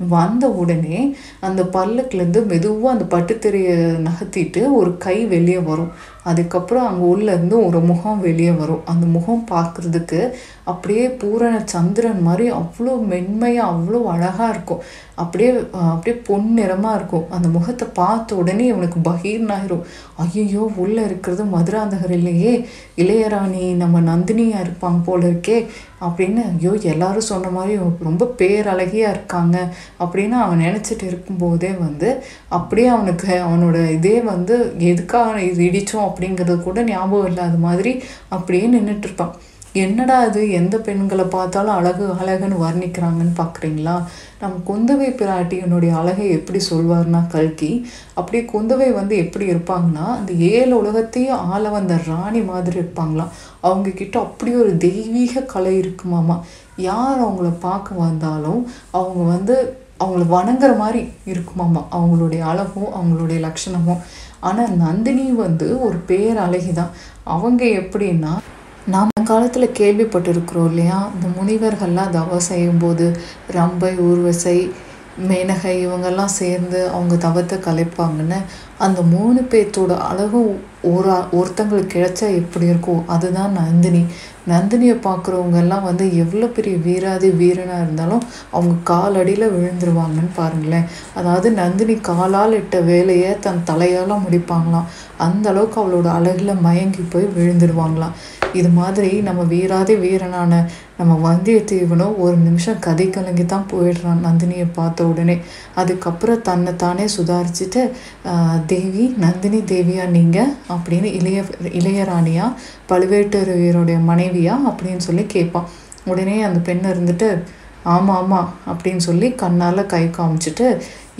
வந்த உடனே அந்த பல்லக்குலேருந்து மெதுவாக அந்த பட்டுத்திரையை நகர்த்திட்டு ஒரு கை வெளியே வரும். அதுக்கப்புறம் அங்கே உள்ளேருந்து ஒரு முகம் வெளியே வரும். அந்த முகம் பார்க்குறதுக்கு அப்படியே பூரண சந்திரன் மாதிரி அவ்வளோ மென்மையாக அவ்வளோ அழகாக இருக்கும். அப்படியே அப்படியே அப்படியே பொன்னிறமாக இருக்கும். அந்த முகத்தை பார்த்த உடனே இவனுக்கு பகீர்னாயிரும். ஐயோ உள்ளே இருக்கிறது மதுராந்தகர் இல்லையே இளையராணி நம்ம நந்தினியாக இருப்பாங்க போல இருக்கே அப்படின்னு ஐயோ எல்லாரும் சொன்ன மாதிரி ரொம்ப பேரழகியாக இருக்காங்க அப்படின்னு அவன் நினச்சிட்டு இருக்கும்போதே வந்து அப்படியே அவனுக்கு அவனோட இதே வந்து எதுக்காக இது இடித்தோம் அப்படிங்கிறது கூட ஞாபகம் இல்லாத மாதிரி அப்படியே நின்றுட்டு இருப்பான். என்னடா இது? எந்த பெண்களை பார்த்தாலும் அழகு அழகுன்னு வர்ணிக்கிறாங்கன்னு பார்க்குறீங்களா நம்ம குந்தவை பிராட்டியினுடைய அழகை எப்படி சொல்வார்னா கல்கி அப்படியே குந்தவை வந்து எப்படி இருப்பாங்கன்னா அந்த ஏழு உலகத்தையும் ஆள வந்த ராணி மாதிரி இருப்பாங்களாம். அவங்க கிட்ட அப்படி ஒரு தெய்வீக கலை இருக்குமாமா. யார் அவங்கள பார்க்க வந்தாலும் அவங்க வந்து அவங்கள வணங்குற மாதிரி இருக்குமாமா. அவங்களுடைய அழகும் அவங்களுடைய லட்சணமும். ஆனால் நந்தினி வந்து ஒரு பேரழகி தான் அவங்க எப்படின்னா நாம் காலத்தில் கேள்விப்பட்டிருக்கிறோம் இல்லையா? இந்த முனிவர்கள்லாம் தவம் செய்யும்போது ரம்பை ஊர்வசை மேனகை இவங்கெல்லாம் சேர்ந்து அவங்க தவத்தை கலைப்பாங்கன்னு அந்த மூணு பேர்த்தோட அழகும் ஒரு ஒருத்தங்களுக்கு கிடைச்சா எப்படி இருக்கும்? அதுதான் நந்தினி. நந்தினியை பார்க்குறவங்க எல்லாம் வந்து எவ்வளோ பெரிய வீராதி வீரனாக இருந்தாலும் அவங்க காலடியில் விழுந்துருவாங்கன்னு பாருங்களேன். அதாவது நந்தினி காலால் இட்ட வேலையை தன் தலையால் முடிப்பாங்களாம். அந்த அளவுக்கு அவளோட அழகில் மயங்கி போய் விழுந்துருவாங்களாம். இது மாதிரி நம்ம வீராதி வீரனான நம்ம வந்தியத்தேவனும் ஒரு நிமிஷம் கதை கலங்கி தான் போயிடுறான் நந்தினியை பார்த்த உடனே. அதுக்கப்புறம் தன்னை தானே சுதாரிச்சுட்டு தேவி நந்தினி தேவியா நீங்கள் அப்படின்னு இளைய இளையராணியா பழுவேட்டரையருடைய மனைவியா அப்படின்னு சொல்லி கேட்பான். உடனே அந்த பெண் இருந்துட்டு ஆமாம் ஆமாம் அப்படின்னு சொல்லி கண்ணால் கை காமிச்சிட்டு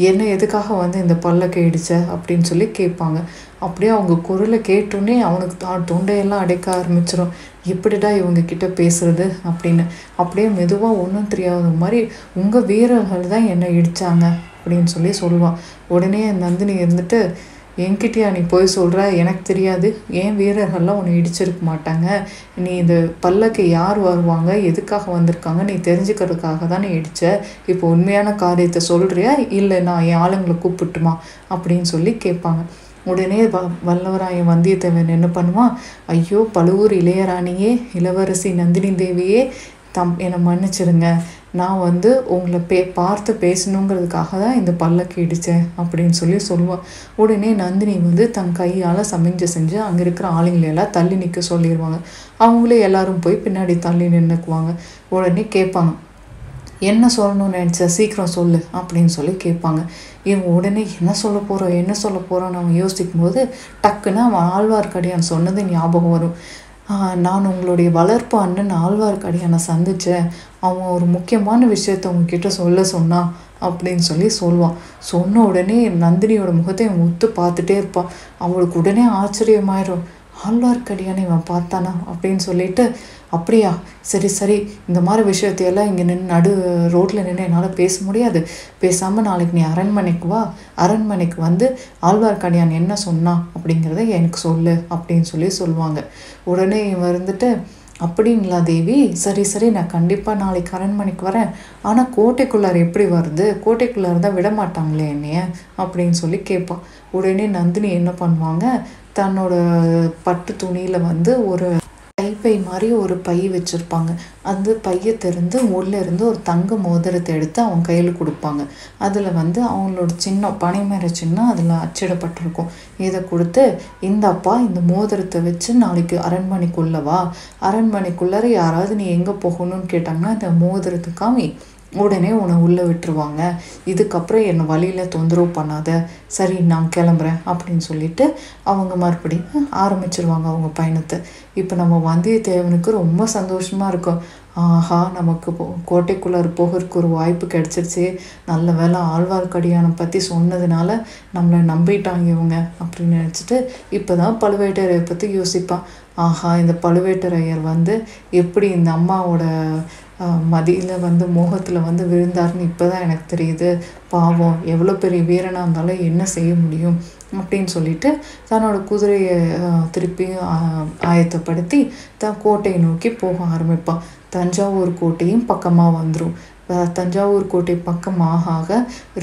என்ன எதுக்காக வந்து இந்த பல்லக்கை இடிச்ச? அப்படின்னு சொல்லி கேட்பாங்க. அப்படியே அவங்க குரலை கேட்டோன்னே அவனுக்கு தான் தொண்டையெல்லாம் அடைக்க ஆரம்பிச்சிடும் எப்படிடா இவங்க கிட்ட பேசுறது? அப்படின்னு. அப்படியே மெதுவாக ஒன்றும் தெரியாத மாதிரி உங்கள் வீரர்கள் தான் என்னை இடித்தாங்க அப்படின்னு சொல்லி சொல்லுவான். உடனே நந்தினி இருந்துட்டு என்கிட்டயா நீ போய் சொல்கிற எனக்கு தெரியாது. ஏன் வீரர்கள்லாம் உன்னை இடிச்சிருக்க மாட்டாங்க? நீ இந்த பல்லக்கு யார் வருவாங்க? எதுக்காக வந்திருக்காங்க? நீ தெரிஞ்சுக்கிறதுக்காக தான் நீ இடித்த இப்போ உண்மையான காரியத்தை சொல்கிறியா இல்லை நான் என் ஆளுங்களை கூப்பிட்டுமா அப்படின்னு சொல்லி கேட்பாங்க. உடனே வ வல்லவராயன் வந்தியத்தேவன் என்ன பண்ணுவான்? ஐயோ பழுவூர் இளையராணியே இளவரசி நந்தினி தேவியே தம் என்னை மன்னிச்சிடுங்க. நான் வந்து உங்களை பே பார்த்து பேசணுங்கிறதுக்காக தான் இந்த பல்லக்கு இடித்தேன் அப்படின்னு சொல்லி சொல்லுவாள் உடனே நந்தினி வந்து தன் கையால் சமைஞ்சு செஞ்சு அங்கே இருக்கிற ஆளுங்களை எல்லாம் தள்ளி நிற்க சொல்லிடுவாங்க அவங்களே எல்லாரும் போய் பின்னாடி தள்ளி நின்றுக்குவாங்க உடனே கேட்பாங்க என்ன சொல்லணும்னு நினச்ச? சீக்கிரம் சொல்லு அப்படின்னு சொல்லி கேட்பாங்க. இவங்க உடனே என்ன சொல்ல போகிறோம் என்ன சொல்ல போகிறோம்னு அவங்க யோசிக்கும் போது டக்குன்னு அவன் ஆழ்வார்க்கடியான் சொன்னது ஞாபகம் வரும். நான் உங்களுடைய வளர்ப்பு அண்ணன் ஆழ்வார்க்கடியானை சந்தித்தேன் அவன் ஒரு முக்கியமான விஷயத்த உங்ககிட்ட சொல்ல சொன்னான் அப்படின்னு சொல்லி சொல்லுவான். சொன்ன உடனே நந்தினியோட முகத்தை இவன் ஒத்து பார்த்துட்டே இருப்பான். அவளுக்கு உடனே ஆச்சரியமாயிரும். ஆழ்வார்க்கடியானை இவன் பார்த்தானா? அப்படின்னு சொல்லிட்டு அப்படியா? சரி சரி. இந்த மாதிரி விஷயத்தையெல்லாம் இங்கே நின்று நடு ரோட்டில் நின்று என்னால் பேச முடியாது. பேசாமல் நாளைக்கு நீ அரண்மனைக்கு வா. அரண்மனைக்கு வந்து ஆழ்வார்க்கடியான் என்ன சொன்னான் அப்படிங்கிறத எனக்கு சொல்லு அப்படின்னு சொல்லி சொல்லுவாங்க. உடனே வந்துட்டு அப்படிங்களா தேவி? சரி சரி. நான் கண்டிப்பாக நாளைக்கு அரண்மனைக்கு வரேன். ஆனால் கோட்டைக்குள்ளார் எப்படி வருது? கோட்டைக்குள்ளார் தான் விட மாட்டாங்களே என்னைய? அப்படின்னு சொல்லி கேட்பான். உடனே நந்தினி என்ன பண்ணுவாங்க? தன்னோட பட்டு துணியில் வந்து ஒரு கைப்பை மாதிரி ஒரு பை வச்சுருப்பாங்க. அந்த பையை திறந்து உள்ளே இருந்து ஒரு தங்க மோதிரத்தை எடுத்து அவங்க கையில் கொடுப்பாங்க. அதில் வந்து அவங்களோட சின்னம் பனைமர சின்னம் அதில் அச்சிடப்பட்டிருக்கும். இதை கொடுத்து இந்தப்பா இந்த மோதிரத்தை வச்சு நாளைக்கு அரண்மனைக்குள்ளே வா. அரண்மனைக்குள்ளார யாராவது நீ எங்கே போகணும்னு கேட்டாங்கன்னா இந்த மோதிரத்தை காமி உடனே உன்னை உள்ளே விட்டுருவாங்க. இதுக்கப்புறம் என்னை வழியில் தொந்தரவு பண்ணாத. சரி நான் கிளம்புறேன் அப்படின்னு சொல்லிட்டு அவங்க மறுபடியும் ஆரம்பிச்சிருவாங்க அவங்க பயணத்தை. இப்போ நம்ம வந்தியத்தேவனுக்கு ரொம்ப சந்தோஷமாக இருக்கும். ஆஹா நமக்கு போ போகிறதுக்கு ஒரு வாய்ப்பு கிடச்சிருச்சு. நல்ல வேலை ஆழ்வார்க்கடியானை பற்றி சொன்னதுனால நம்மளை நம்பிட்டாங்க இவங்க அப்படின்னு நினச்சிட்டு இப்போ தான் பழுவேட்டரையை பற்றி யோசிப்பான். ஆஹா இந்த பழுவேட்டரையர் வந்து எப்படி இந்த அம்மாவோட மதியில் வந்து மோகத்தில் வந்து விழுந்தார்னு இப்போ தான் எனக்கு தெரியுது. பாவம் எவ்வளோ பெரிய வீரனாக இருந்தாலும் என்ன செய்ய முடியும் அப்படின்னு சொல்லிட்டு தன்னோட குதிரையை திருப்பியும் ஆயத்தப்படுத்தி தான் கோட்டையை நோக்கி போக ஆரம்பிப்பான். தஞ்சாவூர் கோட்டையும் பக்கமாக வந்துடும் தஞ்சாவூர் கோட்டை பக்கம் ஆக ஆக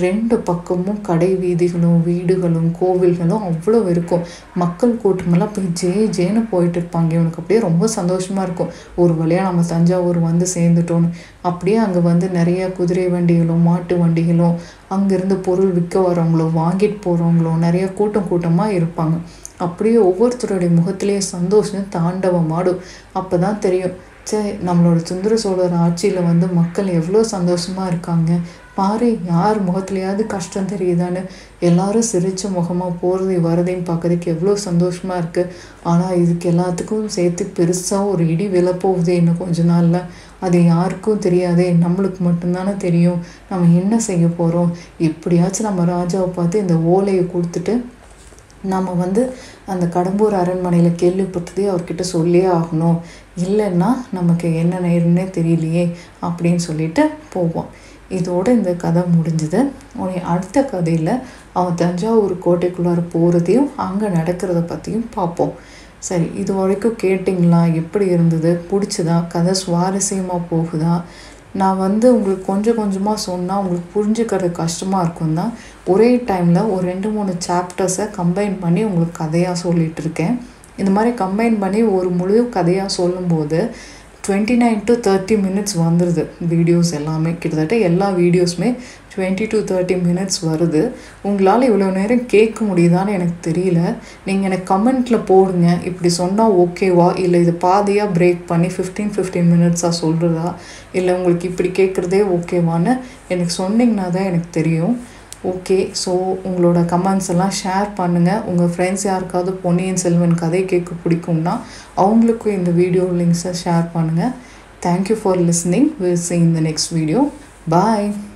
ரெண்டு பக்கமும் கடை வீதிகளும் வீடுகளும் கோவில்களும் அவ்வளோ இருக்கும். மக்கள் கூட்டமெல்லாம் போய் ஜே ஜேன்னு போயிட்டு இருப்பாங்க. இவனுக்கு அப்படியே ரொம்ப சந்தோஷமாக இருக்கும். ஒரு வழியாக நம்ம தஞ்சாவூர் வந்து சேர்ந்துட்டோன்னு அப்படியே அங்கே வந்து நிறைய குதிரை வண்டிகளும் மாட்டு வண்டிகளும் அங்கேருந்து பொருள் விற்க வரவங்களோ வாங்கிட்டு போகிறவங்களோ நிறைய கூட்டம் கூட்டமாக இருப்பாங்க. அப்படியே ஒவ்வொருத்தருடைய முகத்திலேயே சந்தோஷம் தாண்டவமாடும். அப்போ தான் தெரியும். சே நம்மளோட சுந்தர சோழர் ஆட்சியில் வந்து மக்கள் எவ்வளோ சந்தோஷமாக இருக்காங்க. பாரு யார் முகத்துலையாவது கஷ்டம் தெரியுதான்னு. எல்லாரும் சிரித்த முகமாக போகிறதையும் வரதையும் பார்க்கறதுக்கு எவ்வளோ சந்தோஷமாக இருக்குது ஆனால் இதுக்கு எல்லாத்துக்கும் சேர்த்து பெருசாக ஒரு இடி விழப்போகுது இன்னும் கொஞ்ச நாளில். அது யாருக்கும் தெரியாதே நம்மளுக்கு மட்டும்தானே தெரியும். நம்ம என்ன செய்ய போகிறோம் எப்படியாச்சும் நம்ம ராஜாவை பார்த்து இந்த ஓலையை கொடுத்துட்டு நம்ம வந்து அந்த கடம்பூர் அரண்மனையில் கேள்விப்பட்டதே அவர்கிட்ட சொல்லியே ஆகணும். இல்லைன்னா நமக்கு என்ன நேரம்னே தெரியலையே அப்படின்னு சொல்லிட்டு போவோம். இதோட இந்த கதை முடிஞ்சுது. உடனே அடுத்த கதையில் அவன் தஞ்சாவூர் கோட்டைக்குள்ளார போகிறதையும் அங்கே நடக்கிறத பற்றியும் பார்ப்போம். சரி இது வரைக்கும் கேட்டிங்களா? எப்படி இருந்தது? பிடிச்சதா? கதை சுவாரஸ்யமாக போகுதா? நான் வந்து உங்களுக்கு கொஞ்சம் கொஞ்சமாக சொன்னால் உங்களுக்கு புரிஞ்சுக்கிறது கஷ்டமாக இருக்கும் தான். ஒரே டைமில் ஒரு ரெண்டு மூணு சாப்டர்ஸை கம்பைன் பண்ணி உங்களுக்கு கதையாக சொல்லிகிட்டு இருக்கேன். இந்த மாதிரி கம்பைன் பண்ணி ஒரு முழு கதையாக சொல்லும்போது twenty nine to thirty minutes வந்துடுது வீடியோஸ் எல்லாமே. கிட்டத்தட்ட எல்லா வீடியோஸுமே டுவெண்ட்டி டு தேர்ட்டி மினிட்ஸ் வருது. உங்களால் இவ்வளோ நேரம் கேட்க முடியுதான்னு எனக்கு தெரியல. நீங்கள் எனக்கு கமெண்ட்டில் போடுங்க. இப்படி சொன்னால் ஓகேவா இல்லை இது பாதியாக பிரேக் பண்ணி ஃபிஃப்டீன் ஃபிஃப்டீன் மினிட்ஸாக சொல்கிறதா இல்லை உங்களுக்கு இப்படி கேட்குறதே ஓகேவான்னு எனக்கு சொன்னிங்கன்னா தான் எனக்கு தெரியும். ஓகே ஸோ உங்களோட கமெண்ட்ஸ் எல்லாம் ஷேர் பண்ணுங்கள் உங்கள் ஃப்ரெண்ட்ஸ் யாருக்காவது பொன்னியின் செல்வன் கதை கேட்க பிடிக்கும்னா அவங்களுக்கும் இந்த வீடியோ லிங்க்ஸை ஷேர் பண்ணுங்கள் thank you for listening will see in next video bye